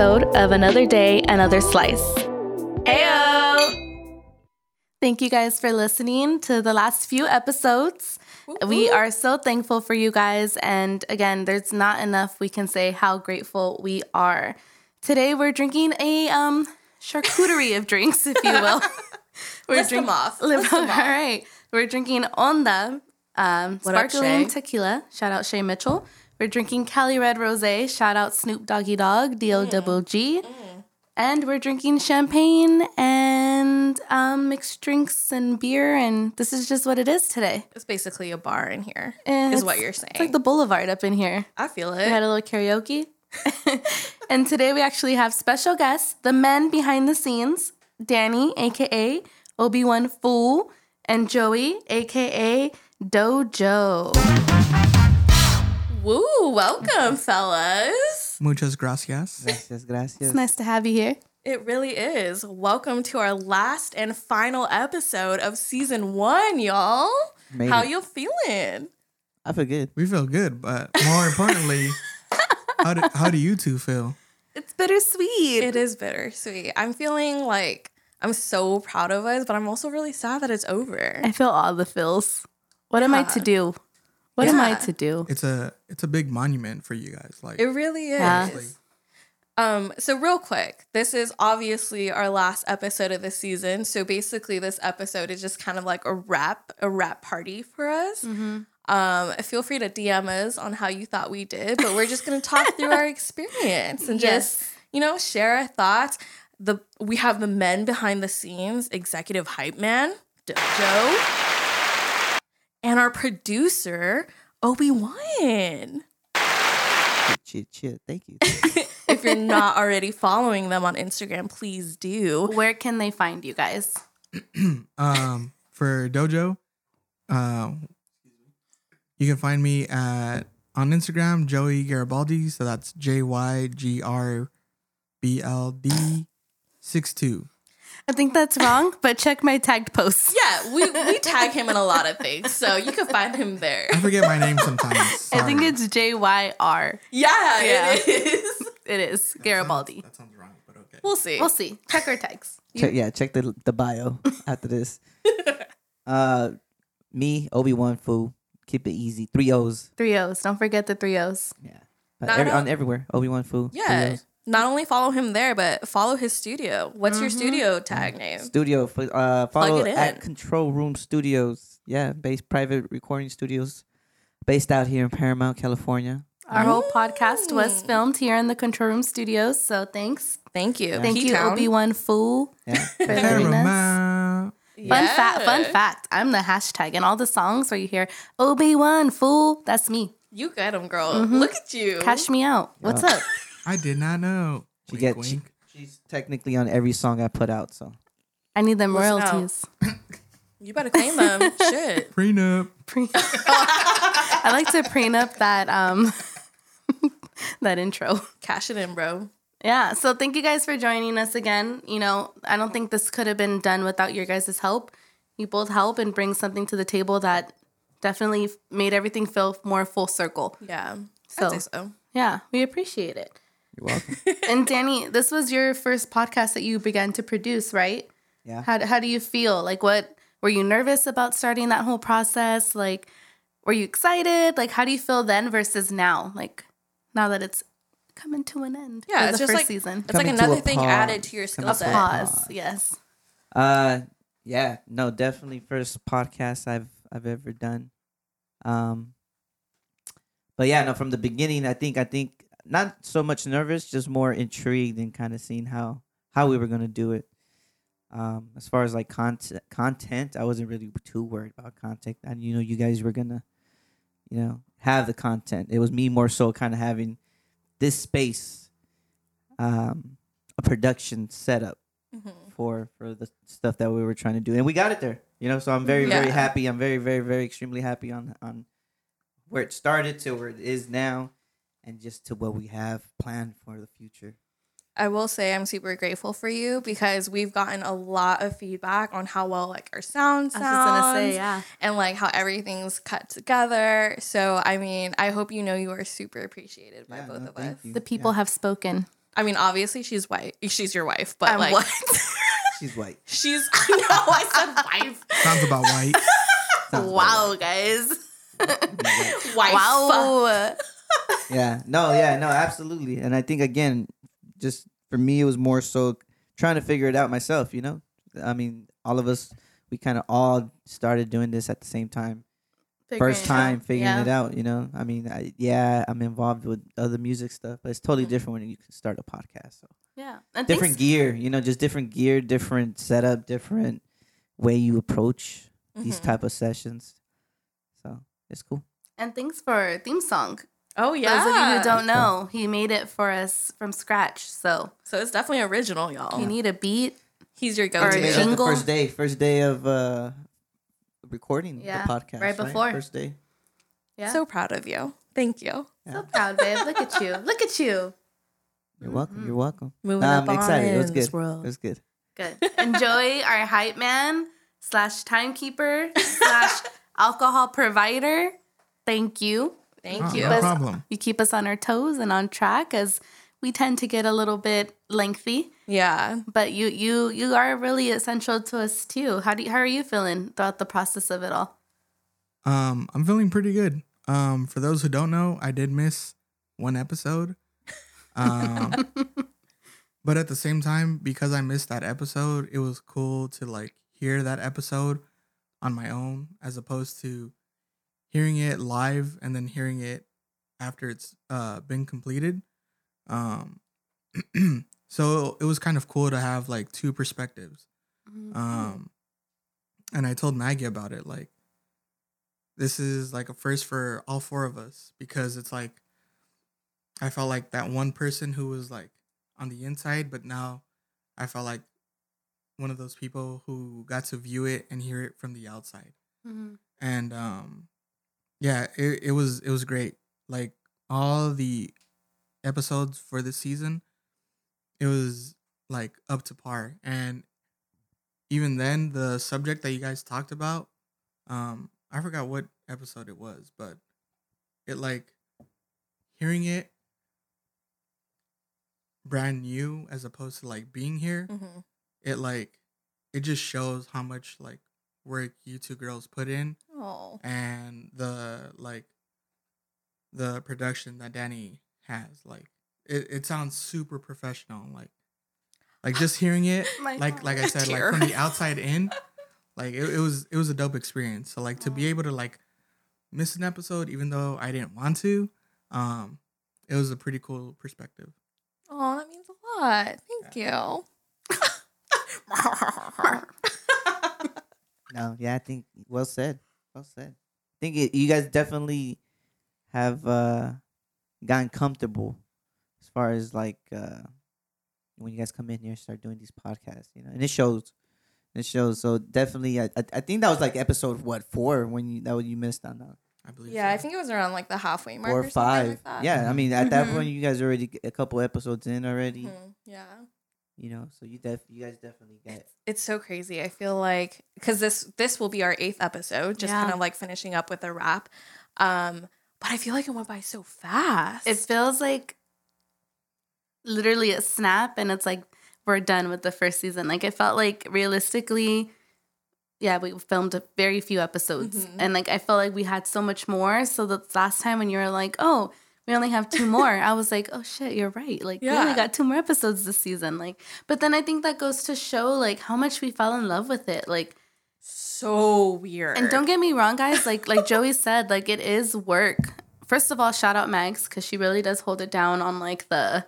episode of Another Day, Another Slice. Heyo! Thank you guys for listening to the last few episodes. We are so thankful for you guys. And again, there's not enough we can say how grateful we are. Today we're drinking a um, charcuterie of drinks, if you will. We're List them off. List them off. right. We're drinking Onda um, What up, sparkling tequila. Shout out Shay Mitchell. We're drinking Cali Red Rosé. Shout out Snoop Doggy Dogg, D O double G. And we're drinking champagne and um, mixed drinks and beer. And this is just what it is today. It's basically a bar in here, And is what you're saying. It's like the boulevard up in here. I feel it. We had a little karaoke. and today we actually have special guests, the men behind the scenes, Danny, aka Obi-Wan Fool, and Joey, aka Dojo. Woo! Welcome, fellas. Muchas gracias. Gracias, gracias. It's nice to have you here. It really is. Welcome to our last and final episode of season one, y'all. Made How it. you feeling? I feel good. We feel good, but more importantly, how do how do you two feel? It's bittersweet. It is bittersweet. I'm feeling like I'm so proud of us, but I'm also really sad that it's over. I feel all the feels. What am I to do? What am I to do? It's a it's a big monument for you guys. Like It really is. Yeah. Um, so real quick, this is obviously our last episode of the season. So basically, this episode is just kind of like a wrap, a wrap party for us. Um, feel free to DM us on how you thought we did, but we're just gonna talk through our experience and just you know share our thoughts. The we have the men behind the scenes, executive hype man Joe, and our producer Obi Wan. Chill, chill. Thank you. if you're not already following them on Instagram, please do. Where can they find you guys? um for Dojo, uh, you can find me at on Instagram Joey Garibaldi. So that's J Y G R B L D six two. I think that's wrong, but check my tagged posts. Yeah, we, we tag him in a lot of things, so you can find him there. I forget my name sometimes. I think it's J Y R. Yeah, Yeah. it is. It is Garibaldi. That sounds wrong, but okay. We'll see. We'll see. Check our tags. check, yeah, check the the bio after this. Uh, me, Obi Wan Fu. Keep it easy. Three O's. Three O's. Don't forget the three O's. Yeah. But every, on everywhere. Obi Wan Fu. three yeah. O's. Not only follow him there, but follow his studio. What's your studio tag name? Studio. fo- Uh, follow it in. at Control Room Studios. Yeah, based private recording studios, based out here in Paramount, California. Our whole podcast was filmed here in the control room studios. So thanks. Thank you. Thank you, P-Town. Obi Wan Fool. Yeah. For the greatness. Paramount. Fun fact. Fun fact. I'm the hashtag in all the songs where you hear Obi Wan Fool. That's me. You got him, girl. Look at you. Cash me out. What's up? I did not know. She Wink, get she, she's technically on every song I put out. So I need them Listen royalties. You better claim them. Shit. Prenup. Pre- I like to prenup that um that intro. Cash it in, bro. Yeah. So thank you guys for joining us again. You know, I don't think this could have been done without your guys' help. You both help and bring something to the table that definitely made everything feel more full circle. Yeah. So- I'd say so. Yeah, we appreciate it. You're welcome. And Danny, this was your first podcast that you began to produce, right? Yeah. How how do you feel? Like what were you nervous about starting that whole process? Like were you excited? Like how do you feel then versus now? Like now that it's coming to an end. Yeah, it's the just first like season. it's like Coming to another thing pause. added to your Coming skill set. a Pause. Yes. Uh, yeah, no, definitely first podcast I've I've ever done. Um, but yeah, no, from the beginning, I think I think not so much nervous, just more intrigued and kind of seeing how how we were gonna do it. Um, as far as like content, content, I wasn't really too worried about content. And you know, you guys were gonna, you know, have the content. It was me more so kind of having this space, um, a production setup Mhm. for for the stuff that we were trying to do, and we got it there. You know, so I'm very very happy. I'm very very very extremely happy on on where it started to where it is now, and just to what we have planned for the future. I will say I'm super grateful for you because we've gotten a lot of feedback on how well like our sound I sounds was just gonna say, yeah. and like how everything's cut together. So I mean, I hope you know you are super appreciated by Yeah, both no, of us. you. The people Yeah. have spoken. I mean, obviously she's white. She's your wife, but I'm like what? She's white. she's no, I said wife. Sounds about white. Sounds about wow, guys. right. Wife. Wow. Yeah no yeah no absolutely and i think again just for me it was more so trying to figure it out myself you know i mean all of us we kind of all started doing this at the same time first time figuring Yeah. it out you know i mean I, yeah i'm involved with other music stuff but it's totally Mhm. different when you can start a podcast so Yeah. And different thanks- gear you know just different gear different setup different way you approach these Mhm. type of sessions so it's cool And thanks for theme song. Oh yeah. Those of you who don't know, he made it for us from scratch. So So it's definitely original, y'all. you need a beat, He's your go-to. We made jingle. the first day, first day of uh recording Yeah, the podcast. right before. First day. yeah. So proud of you. Thank you. so proud, babe. Look at you. Look at you. You're welcome. You're welcome. Moving Nah, up I'm excited. on It was in good. this It was good. Good. Enjoy our hype man slash timekeeper slash alcohol provider. Thank you. Thank Oh, you. No Best- problem. You keep us on our toes and on track as we tend to get a little bit lengthy, Yeah. but you you you are really essential to us too. How do you, how are you feeling throughout the process of it all? Um, I'm feeling pretty good. Um, for those who don't know, I did miss one episode. Um, but at the same time, because I missed that episode, it was cool to like hear that episode on my own as opposed to hearing it live and then hearing it after it's uh been completed. Um, so it was kind of cool to have like two perspectives. Um, and I told Maggie about it. Like, this is like a first for all four of us because it's like I felt like that one person who was like on the inside, but now I felt like one of those people who got to view it and hear it from the outside. Mhm. And um, yeah, it, it was it was great. Like all the episodes for this season, it was like up to par. And even then, the subject that you guys talked about, um, I forgot what episode it was, but it like hearing it brand new as opposed to like being here, Mhm. it like it just shows how much like work you two girls put in Oh. and the like the production that Danny has. Like it, it sounds super professional. Like like just hearing it, like like I said, like from the outside in, like it, it was it was a dope experience. So like to be able to like miss an episode even though I didn't want to, um, it was a pretty cool perspective. Oh, that means a lot. Thank you. No, yeah, I think well said. Well said. I think it, you guys definitely have uh gotten comfortable as far as like uh when you guys come in here and start doing these podcasts, you know, and it shows. It shows. So definitely, I I, I think that was like episode what four when you that what you missed on that I believe. yeah, I think it was around like the halfway mark four or, or something five. like that. yeah, I mean at that Mhm. point you guys already a couple episodes in already. Mhm. Yeah. You know, so you def you guys definitely get It's so crazy. I feel like because this this will be our eighth episode, just Yeah. kind of like finishing up with a wrap. Um, but I feel like it went by so fast. It feels like literally a snap, and it's like we're done with the first season. Like it felt like realistically, yeah, we filmed a very few episodes, Mhm. and like I felt like we had so much more. So the last time when you were like, oh. We only have two more. I was like, "Oh shit, you're right. Like we only got two more episodes this season." Like, but then I think that goes to show like how much we fell in love with it. Like, so weird. and don't get me wrong, guys. Like like Joey said, like it is work. First of all, shout out Mags because she really does hold it down on like the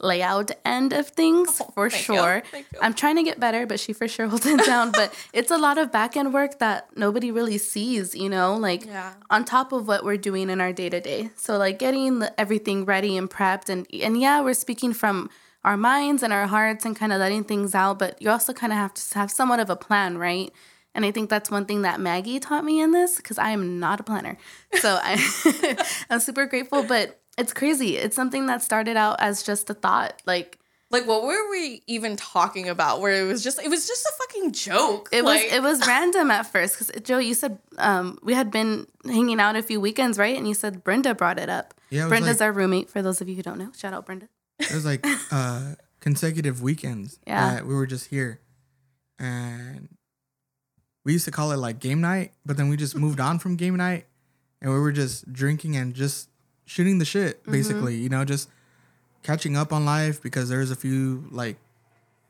layout end of things Oh, for sure. I'm trying to get better, but she for sure holds it down. but it's a lot of back end work that nobody really sees. You know, like yeah. on top of what we're doing in our day to day. So like getting the, everything ready and prepped and and yeah, we're speaking from our minds and our hearts and kind of letting things out, but you also kind of have to have somewhat of a plan, right? And I think that's one thing that Maggie taught me in this because I am not a planner. So I, I'm super grateful, but it's crazy. It's something that started out as just a thought. Like, Like, what were we even talking about? Where it was just, it was just a fucking joke. It like, was it was random at first because Joe, you said um, we had been hanging out a few weekends, right? And you said Brenda brought it up. Yeah, it Brenda's like- our roommate. For those of you who don't know, shout out Brenda. It was like uh consecutive weekends. Yeah. that we were just here, and we used to call it like game night, but then we just moved on from game night, and we were just drinking and just shooting the shit, Mm-hmm. basically. You know, just catching up on life because there's a few like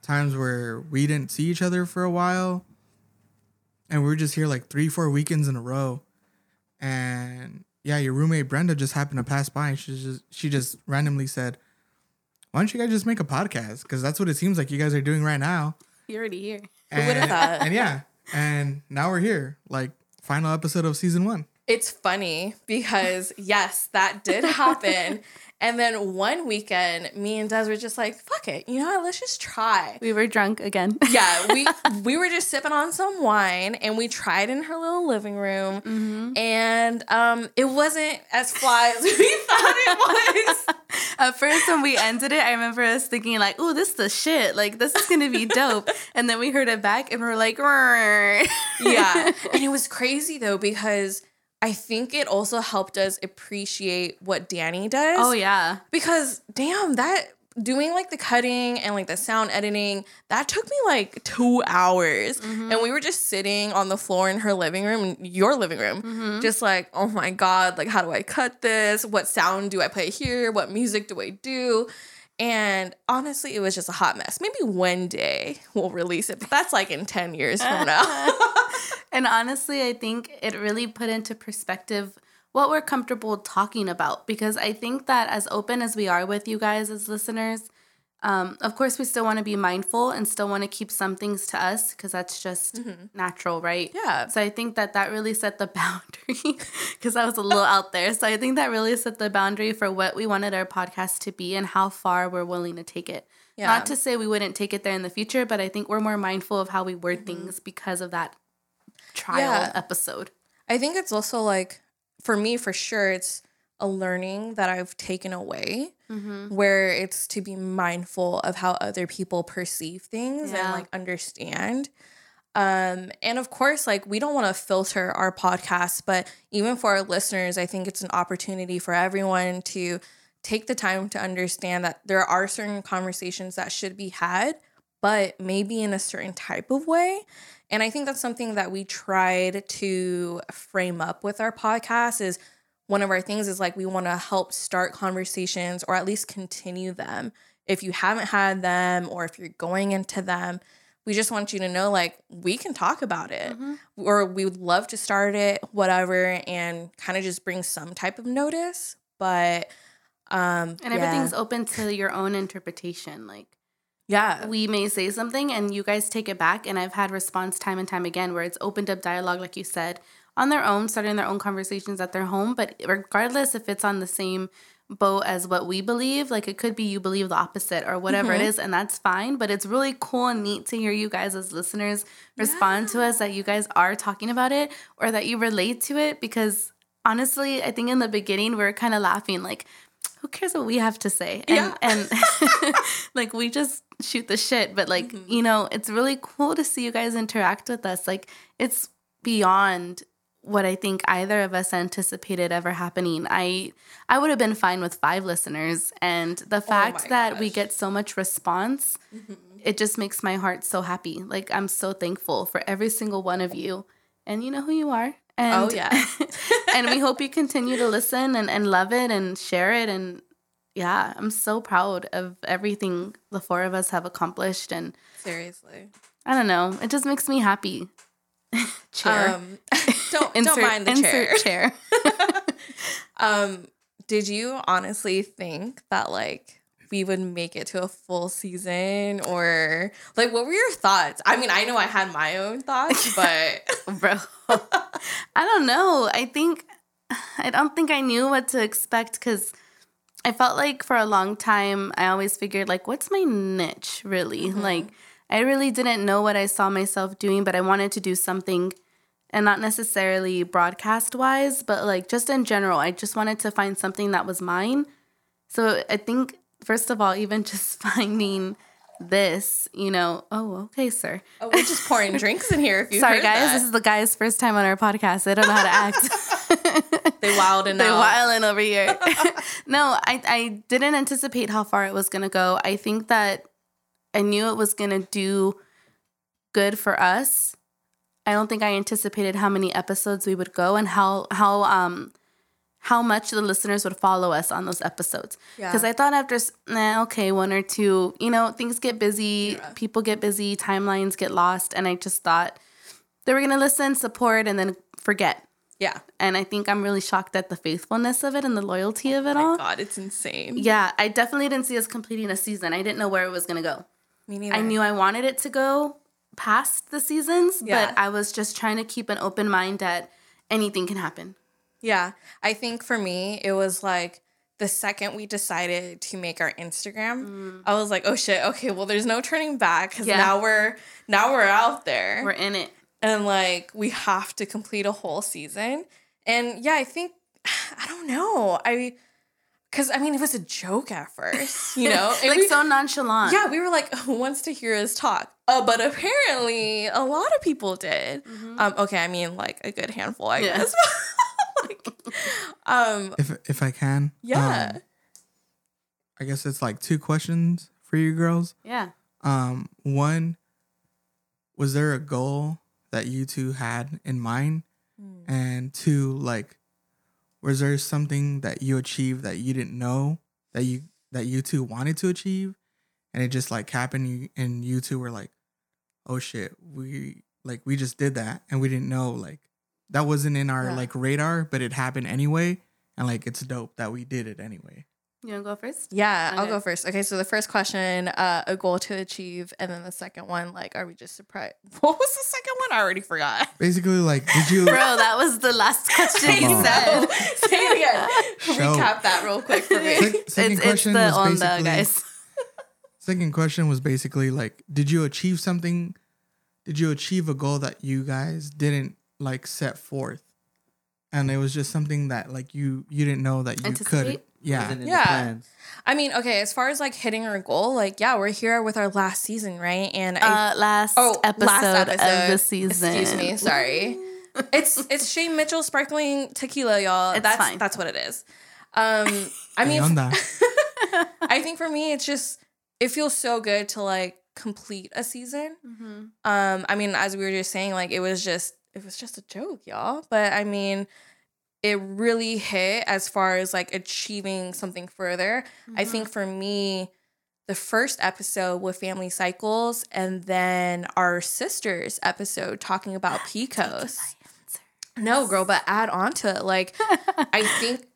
times where we didn't see each other for a while, and we were just here like three, four weekends in a row, and yeah, your roommate Brenda just happened to pass by, and she just she just randomly said why don't you guys just make a podcast? Because that's what it seems like you guys are doing right now. You're already here. And, would've thought? And yeah, and now we're here, like final episode of season one. It's funny because yes, that did happen. and then one weekend, me and Des were just like, fuck it, you know what? Let's just try. We were drunk again. Yeah, we we were just sipping on some wine and we tried in her little living room. Mm-hmm. And um it wasn't as fly as we thought it was. At first, when we ended it, I remember us thinking like, "Oh, this is the shit! Like, this is gonna be dope." and then we heard it back, and we are like, "Rrr." yeah. And it was crazy though because I think it also helped us appreciate what Danny does. oh yeah, because damn that doing like the cutting and like the sound editing that took me like two hours. Mm-hmm. and we were just sitting on the floor in her living room your living room Mm-hmm. just like oh my god like how do i cut this? What sound do i play here? What music do i do? And honestly it was just a hot mess. Maybe one day we'll release it but that's like in 10 years from now And honestly, I think it really put into perspective what we're comfortable talking about because I think that as open as we are with you guys as listeners, um, of course, we still want to be mindful and still want to keep some things to us because that's just natural, right? Yeah. So I think that that really set the boundary because I was a little out there. So I think that really set the boundary for what we wanted our podcast to be and how far we're willing to take it. Yeah. Not to say we wouldn't take it there in the future, but I think we're more mindful of how we word Mm-hmm. things because of that trial Yeah. episode. I think it's also like for me for sure it's a learning that I've taken away where it's to be mindful of how other people perceive things and like understand. Um and of course like we don't want to filter our podcast but even for our listeners I think it's an opportunity for everyone to take the time to understand that there are certain conversations that should be had but maybe in a certain type of way. And I think that's something that we tried to frame up with our podcast is one of our things is like we want to help start conversations or at least continue them. If you haven't had them or if you're going into them, we just want you to know like we can talk about it or we would love to start it, whatever, and kind of just bring some type of notice. But um And everything's open to your own interpretation. Like yeah. we may say something and you guys take it back. And I've had response time and time again where it's opened up dialogue, like you said, on their own, starting their own conversations at their home. But regardless if it's on the same boat as what we believe, like it could be you believe the opposite or whatever it mm-hmm. is, and that's fine. But it's really cool and neat to hear you guys as listeners respond to us that you guys are talking about it or that you relate to it because honestly, I think in the beginning we are kind of laughing like, who cares what we have to say? And, Yeah. and like we just shoot the shit, but like, mm-hmm. you know, it's really cool to see you guys interact with us. Like it's beyond what I think either of us anticipated ever happening. I I would have been fine with five listeners and the oh fact my that we get so much response, mm-hmm. it just makes my heart so happy. Like I'm so thankful for every single one of you. And you know who you are. And, Oh, yeah. and we hope you continue to listen and, and love it and share it. And yeah, I'm so proud of everything the four of us have accomplished. And Seriously. I don't know, it just makes me happy. chair. Um, don't don't mind the chair. chair. Um, did you honestly think that like we would make it to a full season or like what were your thoughts? I mean, I know I had my own thoughts, but Bro, I don't know. I think, I don't think I knew what to expect because I felt like for a long time, I always figured, like, what's my niche really? Mm-hmm. Like, I really didn't know what I saw myself doing, but I wanted to do something and not necessarily broadcast wise, but like just in general, I just wanted to find something that was mine. So I think first of all, even just finding this, you know, oh, okay, sir. Oh, we're just pouring drinks in here. If you Sorry, guys. that. This is the guy's first time on our podcast. They don't know how to act. they wild and They're wilding over here. no, I, I didn't anticipate how far it was going to go. I think that I knew it was going to do good for us. I don't think I anticipated how many episodes we would go and how how um how much the listeners would follow us on those episodes. Yeah. Because I thought after nah, okay, one or two, you know, things get busy, Yeah. people get busy, timelines get lost, and I just thought they were gonna listen, support, and then forget. Yeah. And I think I'm really shocked at the faithfulness of it and the loyalty of it all. Oh all. God, it's insane. Yeah, I definitely didn't see us completing a season. I didn't know where it was gonna go. Me neither. I knew I wanted it to go past the seasons, Yeah. but I was just trying to keep an open mind that anything can happen. Yeah. I think for me, it was like the second we decided to make our Instagram, I was like, oh shit, okay, well, there's no turning back because Yeah. now we're now we're out there. We're in it. and like we have to complete a whole season. And yeah, I think I don't know. I because I mean it was a joke at first, you know? Like we- so nonchalant. yeah, we were like, who wants to hear us talk? Uh, but apparently, a lot of people did. Um, okay, I mean, like a good handful, I Yeah. guess. like, um, If if I can, yeah, um, I guess it's like two questions for you girls. Yeah. Um, one, was there a goal that you two had in mind? And two, like, was there something that you achieved that you didn't know that you that you two wanted to achieve, and it just like happened, you- and you two were like, "Oh shit, we like we just did that, and we didn't know like that wasn't in our Yeah. like radar, but it happened anyway, and like it's dope that we did it anyway." You wanna go first? yeah. I'll go first. Okay, so the first question, uh, a goal to achieve, and then the second one, like, are we just surprised? What was the second one? I already forgot. Basically, like, did you? Bro, that was the last question Come you on. said. Say it again. Show. Recap that real quick for me. Sec- second It's, it's question the was onda, basically guys. Second question was basically like, did you achieve something? Did you achieve a goal that you guys didn't like set forth? And it was just something that like you you didn't know that you could. Yeah. Yeah. I mean, okay, as far as like hitting our goal, like, yeah, we're here with our last season, right? And I, Uh, last, oh, episode last episode of the season. Excuse me, sorry. it's it's Shay Mitchell sparkling tequila, y'all. It's that's fine. that's what it is. Um, I mean, that. I think for me, it's just it feels so good to like complete a season. Mhm. Um, I mean, as we were just saying, like it was just it was just a joke, y'all. But I mean, it really hit as far as like achieving something further. Mm-hmm. I think for me, the first episode with family cycles, and then our sisters episode talking about PCOS. No, girl, but add on to it. Like, I think,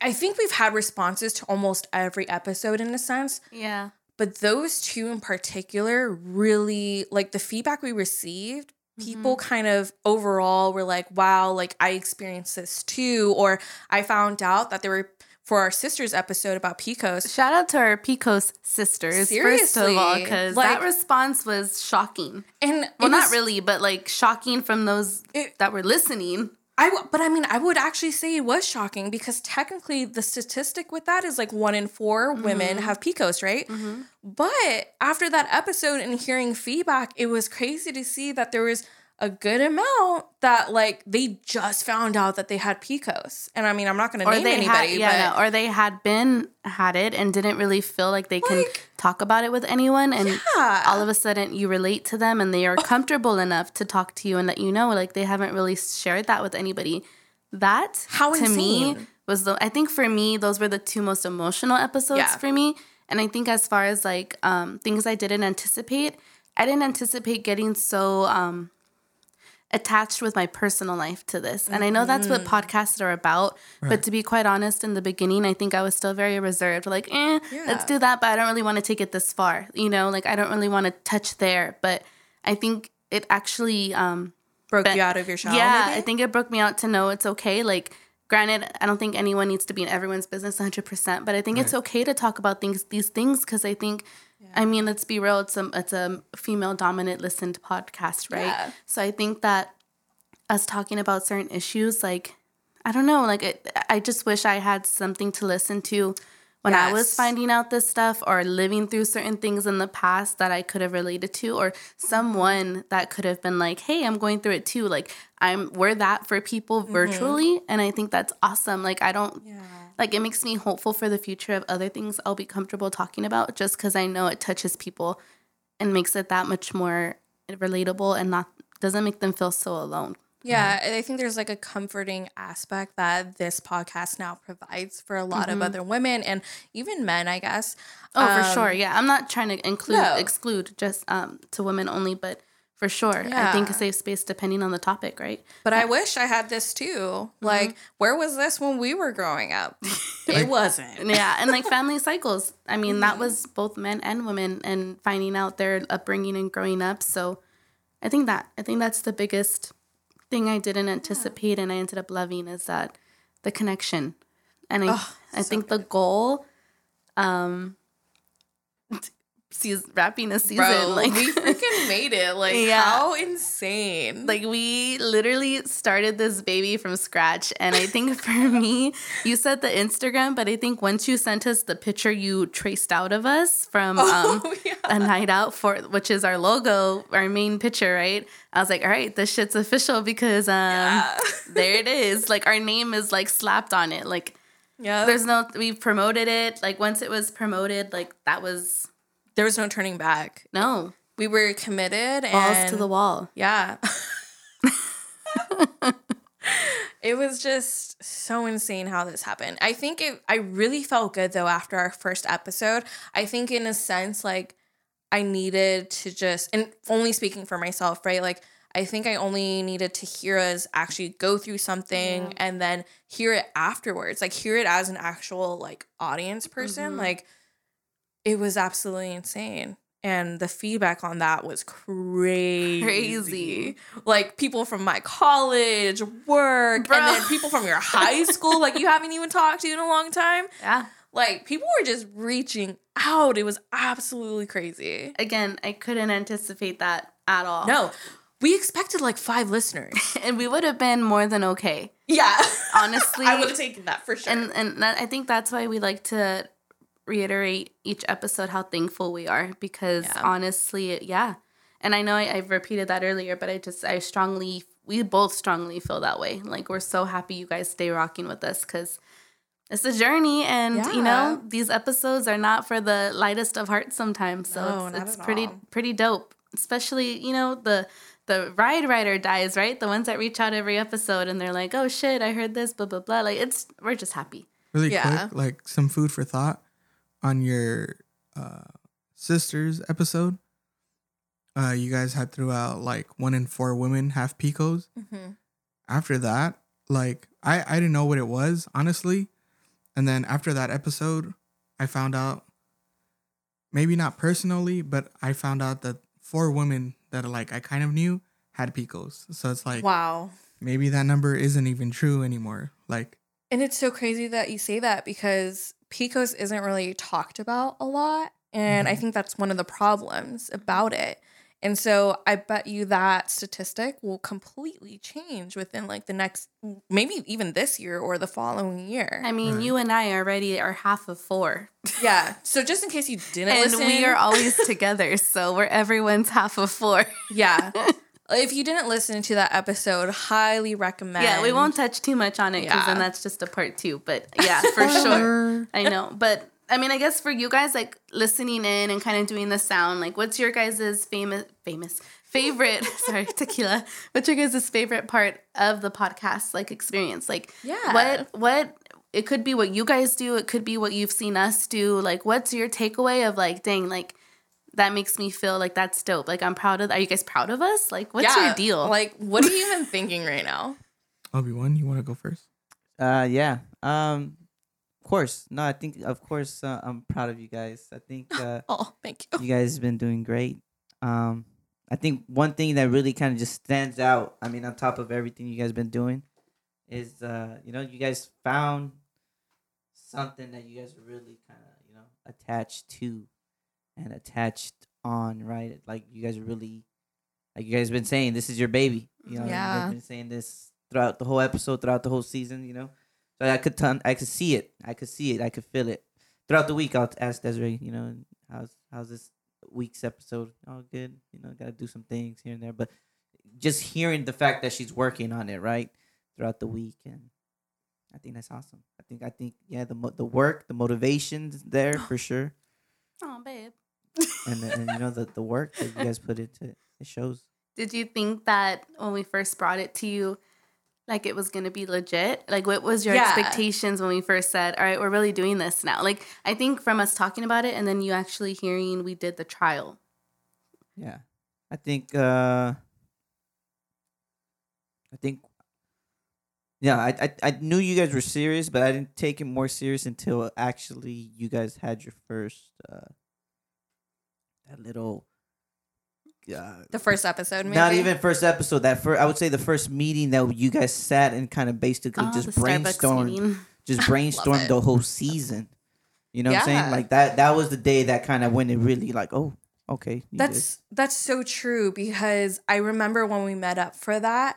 I think we've had responses to almost every episode in a sense, Yeah. but those two in particular really like the feedback we received. People mm-hmm. kind of overall were like, "Wow, like I experienced this too," or I found out that there were for our sisters episode about PCOS. Shout out to our PCOS sisters, first of all, Seriously, because like- that response was shocking. And Well, it not really, but like shocking from those It- that were listening. I w- but I mean, I would actually say it was shocking because technically the statistic with that is like one in 4 women mm-hmm. have PCOS, right? Mm-hmm. But after that episode and hearing feedback, it was crazy to see that there was a good amount that like they just found out that they had PCOS. And I mean, I'm not going to name anybody, had, yeah, but no, or they had been had it and didn't really feel like they can talk about it with anyone, and Yeah. all of a sudden you relate to them and they are comfortable enough to talk to you and let you know, like they haven't really shared that with anybody. That How to me was the. I think for me, those were the two most emotional episodes Yeah. for me. And I think as far as like um, things I didn't anticipate, I didn't anticipate getting so um, attached with my personal life to this. And I know that's what podcasts are about. But to be quite honest, in the beginning, I think I was still very reserved. Like, eh, let's do that, but I don't really want to take it this far. You know, like I don't really want to touch there. But I think it actually um broke but- you out of your shell. yeah, maybe? I think it broke me out to know it's okay. Like, granted, I don't think anyone needs to be in everyone's business 100%, but I think it's okay to talk about things, these things, because I think, I mean, let's be real, it's a, it's a female dominant listened podcast, right? Yeah. So I think that us talking about certain issues, like, I don't know, like, it, I just wish I had something to listen to when I was finding out this stuff or living through certain things in the past that I could have related to or someone that could have been like, "Hey, I'm going through it too." Like I'm we're that for people mm-hmm. virtually and I think that's awesome. Like I don't Yeah. Like it makes me hopeful for the future of other things I'll be comfortable talking about just cuz I know it touches people and makes it that much more relatable and not doesn't make them feel so alone. Yeah, I think there's like a comforting aspect that this podcast now provides for a lot of other women and even men, I guess. Oh, for Um, sure. Yeah, I'm not trying to include No. exclude just um to women only, but for sure, I think a safe space depending on the topic, right? But I wish I had this too. Like, where was this when we were growing up? it wasn't. Yeah, and like family cycles. I mean, that was both men and women, and finding out their upbringing and growing up. So, I think that I think that's the biggest thing I didn't anticipate, and I ended up loving is that the connection, and I I think the goal, um, sees wrapping a season Bro, like we freaking made it. Like, Yeah. how insane. like we literally started this baby from scratch and i think for me you said the instagram but i think once you sent us the picture you traced out of us from um oh, yeah. a night out for which is our logo our main picture right i was like all right this shit's official because um there it is like our name is like slapped on it like yeah. there's no we promoted it like once it was promoted like that was there was no turning back. no We were committed balls and to the wall Yeah. it was just so insane how this happened. I think it I really felt good though after our first episode. I think in a sense like I needed to just and only speaking for myself, right? Like I think I only needed to hear us actually go through something and then hear it afterwards. Like hear it as an actual like audience person. Mhm. Like it was absolutely insane. And the feedback on that was crazy. Crazy. Like people from my college, work, Bro. and then people from your high school, like you haven't even talked to in a long time. yeah Like people were just reaching out. It was absolutely crazy. again i couldn't anticipate that at all No, we expected like five listeners. and we would have been more than okay yeah. honestly I would have taken that for sure. and and that, i think that's why we like to reiterate each episode how thankful we are because Yeah. honestly yeah. And i know I, i've repeated that earlier but i just i strongly we both strongly feel that way. Like we're so happy you guys stay rocking with us because it's a journey and you know these episodes are not for the lightest of hearts sometimes. So No, it's, it's pretty all. pretty dope. Especially you know the the ride rider dies right? The ones that reach out every episode and they're like oh shit i heard this blah blah blah. Like it's we're just happy. Really Yeah. quick, like some food for thought on your uh, sister's episode. Uh, you guys had threw out like one in four women have PCOS. Mhm. After that, like I I didn't know what it was honestly, and then after that episode, I found out. Maybe not personally, but I found out that four women that like I kind of knew had PCOS. So it's like wow. maybe that number isn't even true anymore. Like And it's so crazy that you say that because PCOS isn't really talked about a lot. And I Mhm. think that's one of the problems about it. And so I bet you that statistic will completely change within like the next, maybe even this year or the following year. I mean, Right. you and I already are half of four. yeah. So just in case you didn't and listen, we are always together. So we're everyone's half of four. yeah. If you didn't listen to that episode, highly recommend. Yeah, we won't touch too much on it because then that's just a part two. But yeah, for sure. I know. But I mean, I guess for you guys, like listening in and kind of doing the sound, like what's your guys' famous, famous, favorite, sorry, tequila, what's your guys' favorite part of the podcast, like experience? Like, Yeah. what, what, it could be what you guys do, it could be what you've seen us do. Like, what's your takeaway of like, dang, like, that makes me feel like that's dope. Like, I'm proud of, are you guys proud of us? Like, what's Yeah, your deal? Like, what are you even thinking right now? Obi Wan, you want to go first? Uh, yeah. Um, of course. No, I think of course uh, I'm proud of you guys. I think uh, Oh, thank you. you guys have been doing great. Um, I think one thing that really kind of just stands out. I mean, on top of everything you guys have been doing, is uh, you know, you guys found something that you guys are really kind of you know attached to, and attached on. Right, like you guys are really, like you guys been saying, this is your baby. You know, Yeah. guys been saying this throughout the whole episode, throughout the whole season. You know, so I could ton, I could see it, I could see it, I could feel it. throughout the week, I'll ask Desiree, you know, how's how's this week's episode? All good. You know, got to do some things here and there, but just hearing the fact that she's working on it right throughout the week, and I think that's awesome. I think I think yeah, the mo- the work, the motivation's there for sure, Oh, babe. And and you know the the work that you guys put into it, it shows. Did you think that when we first brought it to you, like it was gonna be legit? Like, what was your Yeah. expectations when we first said, "All right, we're really doing this now"? Like, I think from us talking about it and then you actually hearing we did the trial. Yeah. I think uh I think yeah, I, I I knew you guys were serious, but I didn't take it more serious until actually you guys had your first uh that little uh, The first episode, maybe. not even first episode. That first, I would say the first meeting that you guys sat and kind of basically Oh, just brainstormed, just brainstormed the whole season. You know what I'm saying? Like that. That was the day that kind of when it really like, oh, okay. That's that's so true because I remember when we met up for that.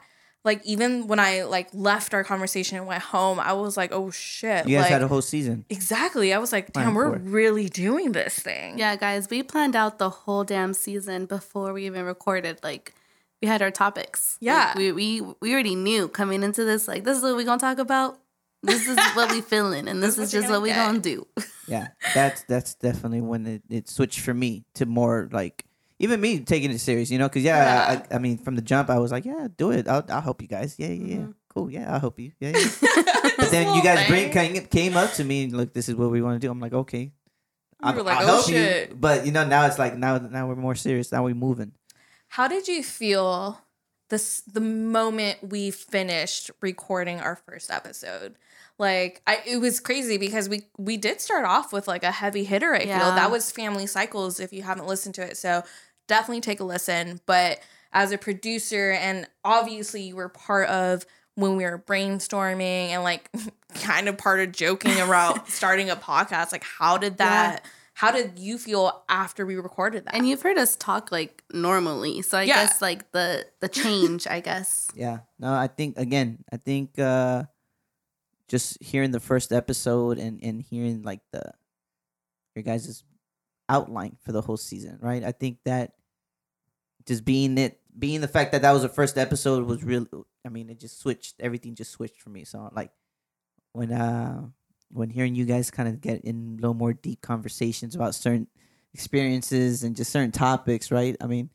Like even when I like left our conversation and went home, I was like, "Oh shit!" you guys like, had a whole season. exactly. I was like, Plan "Damn, we're for really doing this thing." Yeah, guys, we planned out the whole damn season before we even recorded. Like, we had our topics. Like, Yeah. we we we already knew coming into this. Like, this is what we're gonna talk about. This is what we feeling, and this, This is is just what we gonna gonna do. Yeah, that's that's definitely when it, it switched for me to more like even me taking it serious, you know? Because yeah, Yeah. I, I mean, from the jump, I was like, yeah, do it. I'll I'll help you guys. Yeah, yeah, yeah. Mhm. Cool. Yeah, I'll help you. Yeah. yeah. but then you guys bring came, came up to me and look, this is what we want to do. I'm like, okay. We I'll, were like, I'll "Oh, help you. shit." But you know, now it's like now now we're more serious. Now we're moving. How did you feel this the moment we finished recording our first episode? Like I it was crazy because we we did start off with like a heavy hitter, I feel. That was Family Cycles if you haven't listened to it. So definitely take a listen. But as a producer and obviously you were part of when we were brainstorming and like kind of part of joking about starting a podcast, like how did that how did you feel after we recorded that? And you've heard us talk like normally, so I Yeah. guess like the the change, I guess. Yeah. No, I think again, I think uh just hearing the first episode and and hearing like the your guys' outline for the whole season, right? I think that just being it being the fact that that was the first episode was real I mean, it just switched everything just switched for me. So like when uh when hearing you guys kind of get in a little more deep conversations about certain experiences and just certain topics, right? I mean,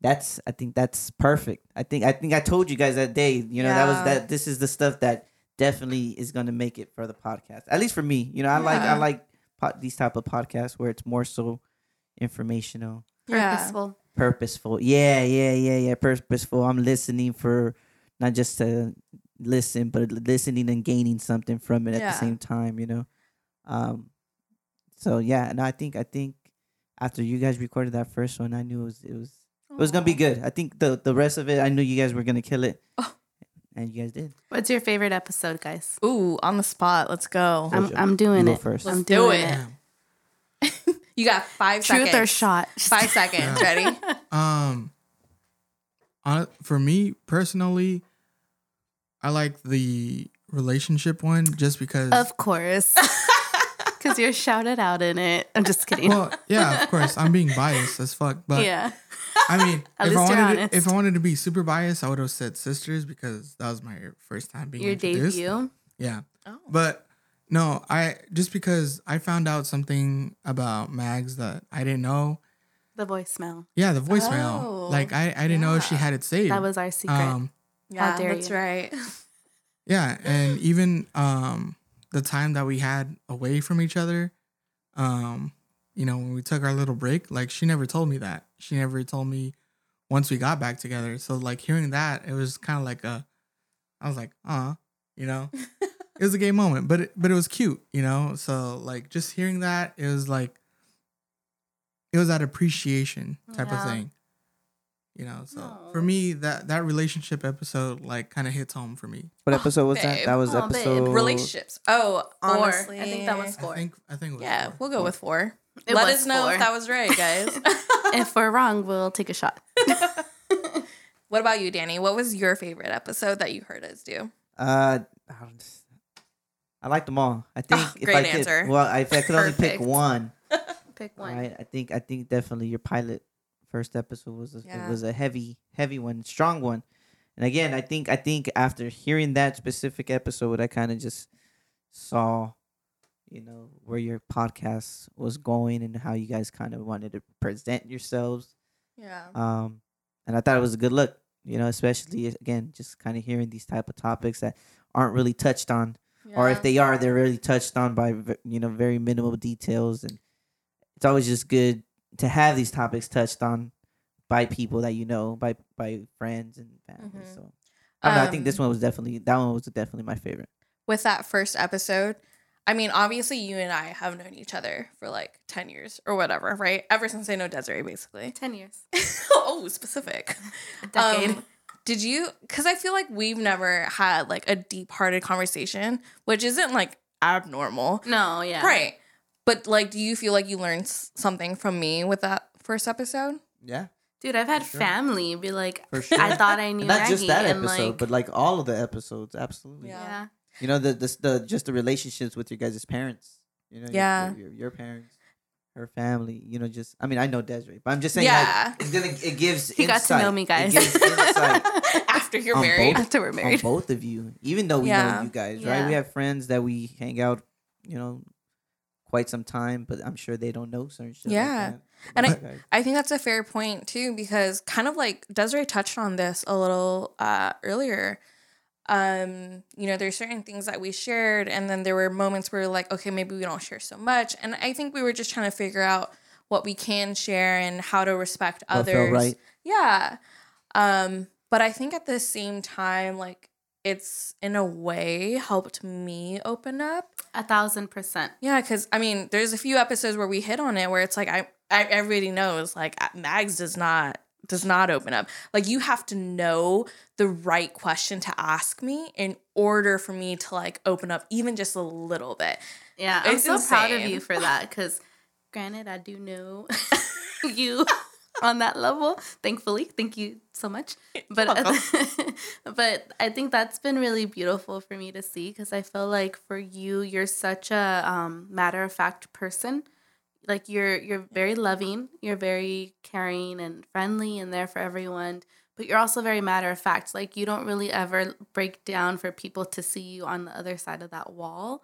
that's I think that's perfect. I think I think I told you guys that day, you know, that was that this is the stuff that definitely is going to make it for the podcast. At least for me, you know, I like I like po- these type of podcasts where it's more so informational, Yeah. Purposeful. Purposeful. Yeah, yeah, yeah, yeah, purposeful. I'm listening for not just to listen, but listening and gaining something from it at Yeah. the same time, you know. Um so yeah, and I think I think after you guys recorded that first one, I knew it was it was it was gonna be good. I think the the rest of it, I knew you guys were gonna kill it, Oh. and you guys did. What's your favorite episode, guys? Ooh, on the spot. Let's go. I'm I'm doing you go it. first. I'm Let's do doing it. it. Damn. You got five Truth seconds. or shot? Five seconds. Ready? Um, on, for me personally, I like the relationship one just because. Of course. Because you're shouted out in it. I'm just kidding. well, yeah, of course, I'm being biased as fuck, but yeah. I mean, At if I least you're wanted to, honest. if I wanted to be super biased, I would have said sisters because that was my first time being Your introduced. debut. Yeah, Oh. but no, I just because I found out something about Mags that I didn't know. The voicemail. Yeah, the voicemail. Oh, like I, I didn't know she had it saved. That was our secret. um, Yeah, dare that's you. right. Yeah, and even um the time that we had away from each other, um, you know, when we took our little break, like she never told me that. She never told me once we got back together. So like hearing that, it was kind of like a I was like, "Uh, you know." it was a gay moment, but it, but it was cute, you know? So like just hearing that, it was like it was that appreciation type Yeah. of thing. You know, so Aw. for me that that relationship episode like kind of hits home for me. What episode was that? babe. That was Oh, babe. episode Relationships. Oh, honestly, I think that was I four. think I think it was Yeah, four. we'll go with four. It Let us know four. if that was right, guys. if we're wrong, we'll take a shot. what about you, Danny? What was your favorite episode that you heard us do? Uh, I like them all. I think Oh, if great I could, answer. well, if I could only pick one, Pick one. right? I think I think definitely your pilot first episode was a, Yeah. it was a heavy heavy one, strong one. And again, I think I think after hearing that specific episode, I kind of just saw, you know, where your podcast was going and how you guys kind of wanted to present yourselves. Yeah. Um, and I thought it was a good look, you know, especially again, just kind of hearing these type of topics that aren't really touched on, or if they are, they're really touched on by you know very minimal details, and it's always just good to have these topics touched on by people that you know, by by friends and family. Mhm. So I don't know. I think this Um, one was definitely that one was definitely my favorite. with that first episode, I mean, obviously, you and I have known each other for like 10 years or whatever, right? Ever since I know Desiree, basically. Ten years. oh, specific. A decade. Um, did you, because I feel like we've never had like a deep hearted conversation, which isn't like abnormal. no, yeah. Right. But like, do you feel like you learned something from me with that first episode? Yeah, Dude, I've had sure. family be like, for sure. I thought I knew not just Maggie, that and episode, like, but like all of the episodes. Absolutely. Yeah. yeah. You know the the, the just the relationships with your guys' parents. You know, Yeah. your, your, your parents, her family. You know, just I mean, I know Desiree, but I'm just saying, Yeah. like, it's gonna it gives. He got to know insight. me, It guys. gives After you're On married. both- After we're on married. both of you, even though we Yeah. know you guys, right? We have friends that we hang out, you know, quite some time, but I'm sure they don't know certain shit. Yeah. like And about you guys. I think that's a fair point too, because kind of like Desiree touched on this a little uh, earlier. Um, you know, there's certain things that we shared, and then there were moments where like, okay, maybe we don't share so much. And I think we were just trying to figure out what we can share and how to respect What others. felt right. Yeah. Um, but I think at the same time, like it's in a way helped me open up. A thousand percent. Yeah, because I mean, there's a few episodes where we hit on it where it's like I, I everybody knows like Mags does not does not open up. Like you have to know the right question to ask me in order for me to like open up even just a little bit. Yeah, I'm It's so proud of you for that because, granted, I do know you on that level. Thankfully, thank you so much. But but I think that's been really beautiful for me to see because I feel like for you, you're such a um, matter of fact person. Like you're you're very loving, you're very caring and friendly and there for everyone. But you're also very matter of fact. Like you don't really ever break down for people to see you on the other side of that wall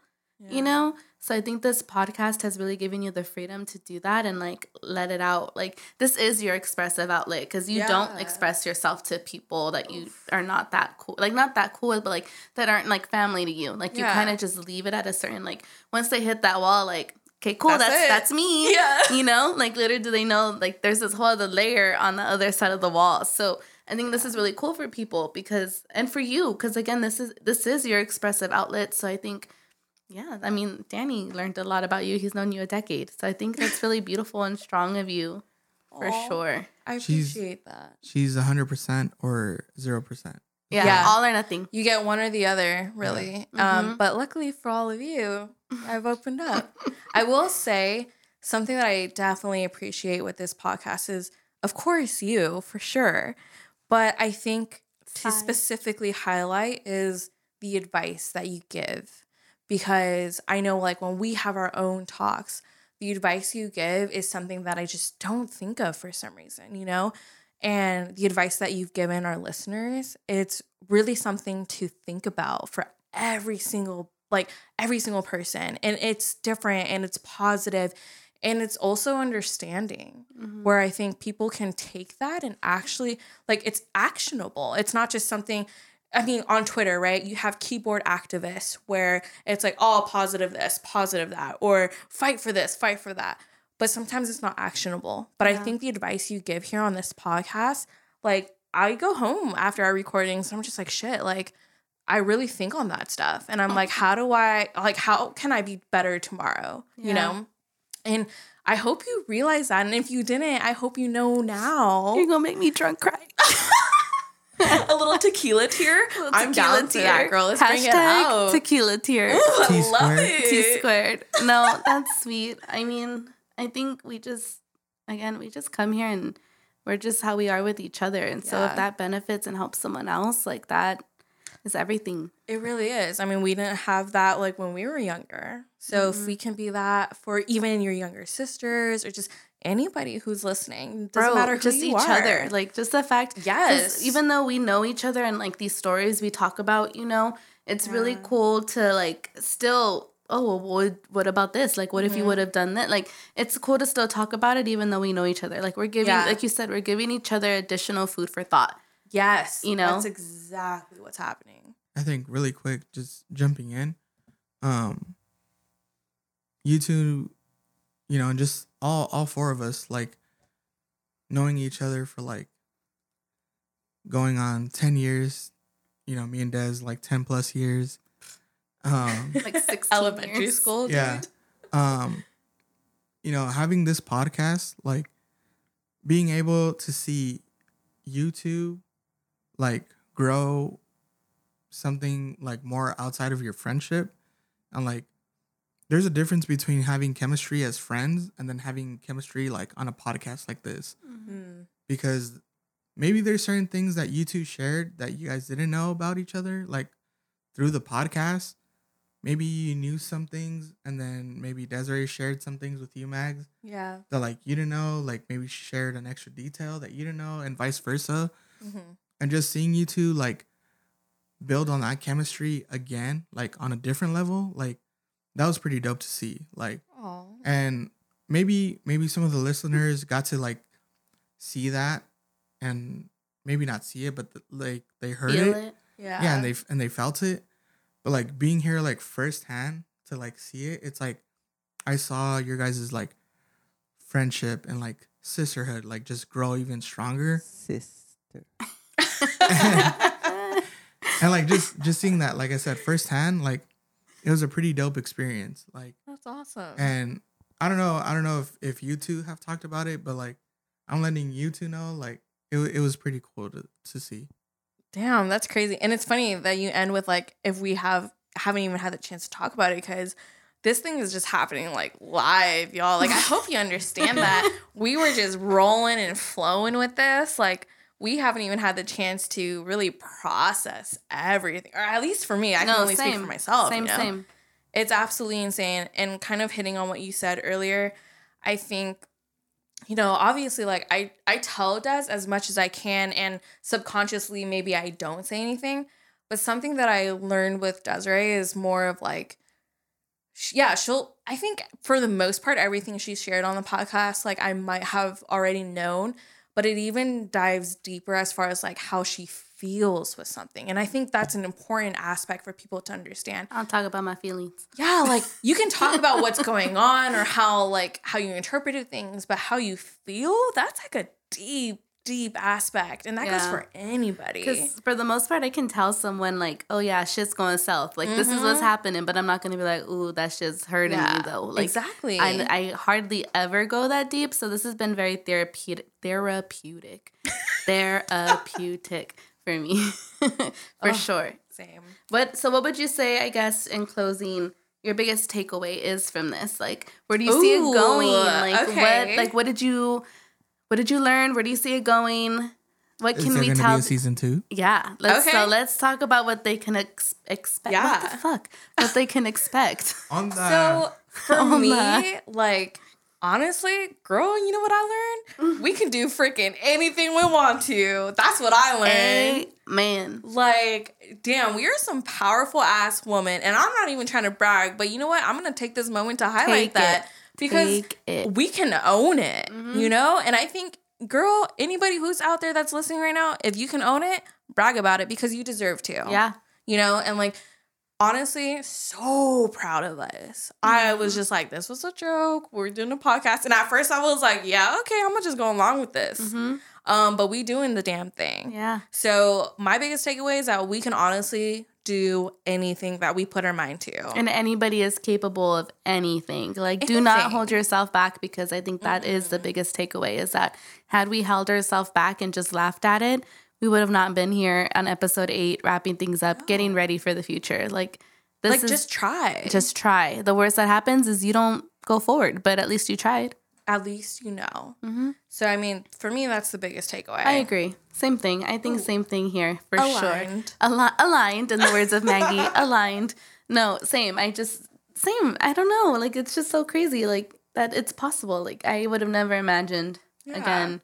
you know so i think this podcast has really given you the freedom to do that and like let it out like this is your expressive outlet because you don't express yourself to people that you are not that cool like not that cool but like that aren't like family to you like you Yeah. kind of just leave it at a certain like once they hit that wall like okay cool That's that's that's, me Yeah. you know like literally do they know like there's this whole other layer on the other side of the wall so i think this is really cool for people because and for you because again this is this is your expressive outlet so i think yeah, I mean, Danny learned a lot about you. He's known you a decade. So I think that's really beautiful and strong of you for Aw. sure. I She's- appreciate that. She's 100% or 0%. Yeah, Yeah. all or nothing. You get one or the other, really. Um, but luckily for all of you, I've opened up. I will say something that I definitely appreciate with this podcast is, of course, you for sure. But I think to Sigh. specifically highlight is the advice that you give. Because I know, like, when we have our own talks, the advice you give is something that I just don't think of for some reason, you know? And the advice that you've given our listeners, it's really something to think about for every single like every single person and it's different and it's positive and it's also understanding Mm-hmm. where i think people can take that and actually like it's actionable. It's not just something i mean on twitter right? You have keyboard activists where it's like all positive this positive that or fight for this fight for that but sometimes it's not actionable but i think the advice you give here on this podcast like i go home after our recordings and i'm just like shit like I really think on that stuff. And I'm like, how do I like how can I be better tomorrow? You know? And I hope you realize that. And if you didn't, I hope you know now. You're going to make me drunk cry. a little tequila tear. I'm down for that, girl. Let's bring it Hashtag out. tequila tear. Ooh, I T love squared. it. T squared. No, that's sweet. I mean, I think we just, again, we just come here and we're just how we are with each other. And so Yeah. if that benefits and helps someone else, like that, is everything. It really is. I mean, we didn't have that like when we were younger. So if mm-hmm. we can be that for even your younger sisters or just anybody who's listening, doesn't Bro, matter who just each are. other. Like just the fact Yes. even though we know each other and like these stories we talk about, you know, it's really cool to like still oh well, what what about this like what if Mm-hmm. you would have done that like it's cool to still talk about it even though we know each other like we're giving Yeah. like you said we're giving each other additional food for thought yes, You know? that's exactly what's happening. I think really quick, just jumping in, um, you two, you know, and just all all four of us, like knowing each other for like going on ten years, you know, me and Des like ten plus years. Um, like 16 Elementary years. school, dude. yeah, um, you know, having this podcast, like being able to see you two, like grow something like more outside of your friendship and like there's a difference between having chemistry as friends and then having chemistry like on a podcast like this Mm. because maybe there's certain things that you two shared that you guys didn't know about each other like through the podcast maybe you knew some things and then maybe desiree shared some things with you mags Yeah. that like you didn't know like maybe she shared an extra detail that you didn't know and vice versa Mhm. and just seeing you two like build on that chemistry again like on a different level like that was pretty dope to see like Aw. and maybe maybe some of the listeners got to like see that and maybe not see it but like they heard feel it, it Yeah. yeah and they and they felt it but like being here like firsthand to like see it it's like i saw your guys' like friendship and like sisterhood like just grow even stronger Sister. and like just just seeing that like i said firsthand like it was a pretty dope experience like That's awesome. and i don't know i don't know if if you two have talked about it but like i'm letting you two know like it, it was pretty cool to, to see Damn, that's crazy. And it's funny that you end with like if we have haven't even had the chance to talk about it because this thing is just happening like live, y'all. Like I hope you understand that. We were just rolling and flowing with this. Like we haven't even had the chance to really process everything. Or at least for me, I can only speak for myself. same you know? same it's absolutely insane and kind of hitting on what you said earlier i think you know obviously like i i tell des as much as i can and subconsciously maybe i don't say anything. But something that i learned with desiree is more of like yeah she'll i think for the most part everything she shared on the podcast like i might have already known but it even dives deeper as far as like how she feels with something and i think that's an important aspect for people to understand i'll talk about my feelings yeah like you can talk about what's going on or how like how you interpreted things but how you feel that's like a deep deep aspect and that goes for anybody Because for the most part, I can tell someone like, "Oh yeah, shit's going south. Like this is what's happening," but I'm not gonna be like, "Ooh, that shit's hurting Mm-hmm. Yeah, me though." Like exactly. I, I hardly ever go that deep, so this has been very therapeutic. Therapeutic, therapeutic for me, for sure. same What? So, what would you say? I guess in closing, your biggest takeaway is from this. Like, where do you see it going? Like, okay. what? Like, what did you? What did you learn? Where do you see it going? What can there we tell? be a season two Yeah, let's Okay. so let's talk about what they can ex- expect. What Yeah. the fuck? What they can expect. on that so for Oh, me my. like honestly girl you know what i learned mm. we can do freaking anything we want to that's what i learned Man. Like, damn, we are some powerful ass woman. And I'm not even trying to brag, but you know what? I'm gonna take this moment to highlight Take that it. because we can own it, mm-hmm. you know? And I think, girl, anybody who's out there that's listening right now, if you can own it, brag about it because you deserve to. Yeah. You know, and like honestly, so proud of us. I was just like, this was a joke. We're doing a podcast. And at first I was like, yeah, okay, I'm gonna just go along with this. Mm-hmm. Um, but we doing the damn thing. Yeah. So my biggest takeaway is that we can honestly do anything that we put our mind to. And anybody is capable of anything. Like, do not hold yourself back because I think that is the biggest takeaway is that had we held ourselves back and just laughed at it, we would have not been here on episode eight, wrapping things up, getting ready for the future. Like, this like is just try. just try. The worst that happens is you don't go forward, but at least you tried. at least you know. Mhm. So I mean, for me, that's the biggest takeaway. I agree. Same thing. I think same thing here for sure. Aligned. Al- aligned, in the words of Maggie. aligned. No, same. I just same. I don't know. Like it's just so crazy. Like that it's possible. Like I would have never imagined Yeah. again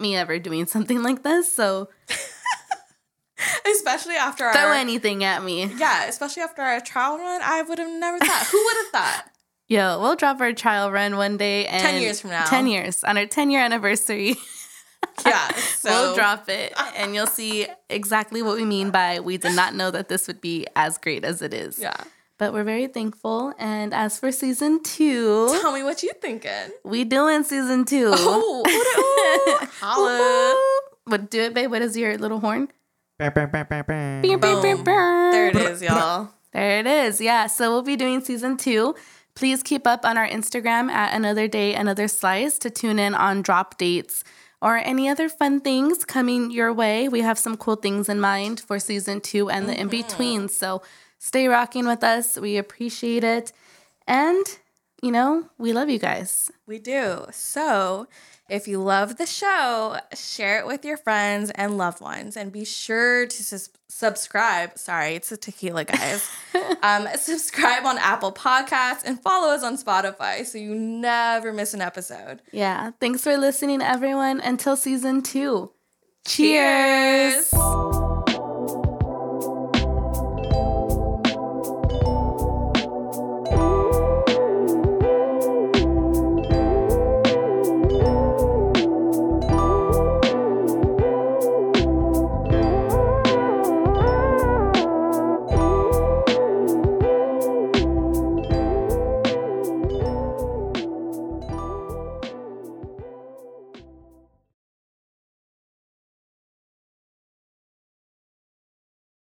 me ever doing something like this. So Especially after throw our anything at me. yeah, especially after our trial run, I would have never thought. Who would have thought? Yo, we'll drop our trial run one day and ten years from now. 10 years on our 10 year anniversary. Yeah, so we'll drop it and you'll see exactly what we mean by we did not know that this would be as great as it is. Yeah, But we're very thankful. And as for season two, tell me what you thinking. we doing season two. Oh, ooh, ooh, holla. But do it, babe. What is your little horn? Boom. There it is, y'all. There it is. Yeah. So we'll be doing season two. Please keep up on our Instagram at Another Day, Another Slice to tune in on drop dates or any other fun things coming your way. We have some cool things in mind for season two and the mm-hmm. in between. So stay rocking with us. We appreciate it. And, you know, we love you guys. We do. So, if you love the show, share it with your friends and loved ones, and be sure to sus- subscribe. Sorry, it's a tequila, guys. um, subscribe on Apple Podcasts and follow us on Spotify so you never miss an episode. Yeah. Thanks for listening, everyone. Until season two. Cheers. Cheers.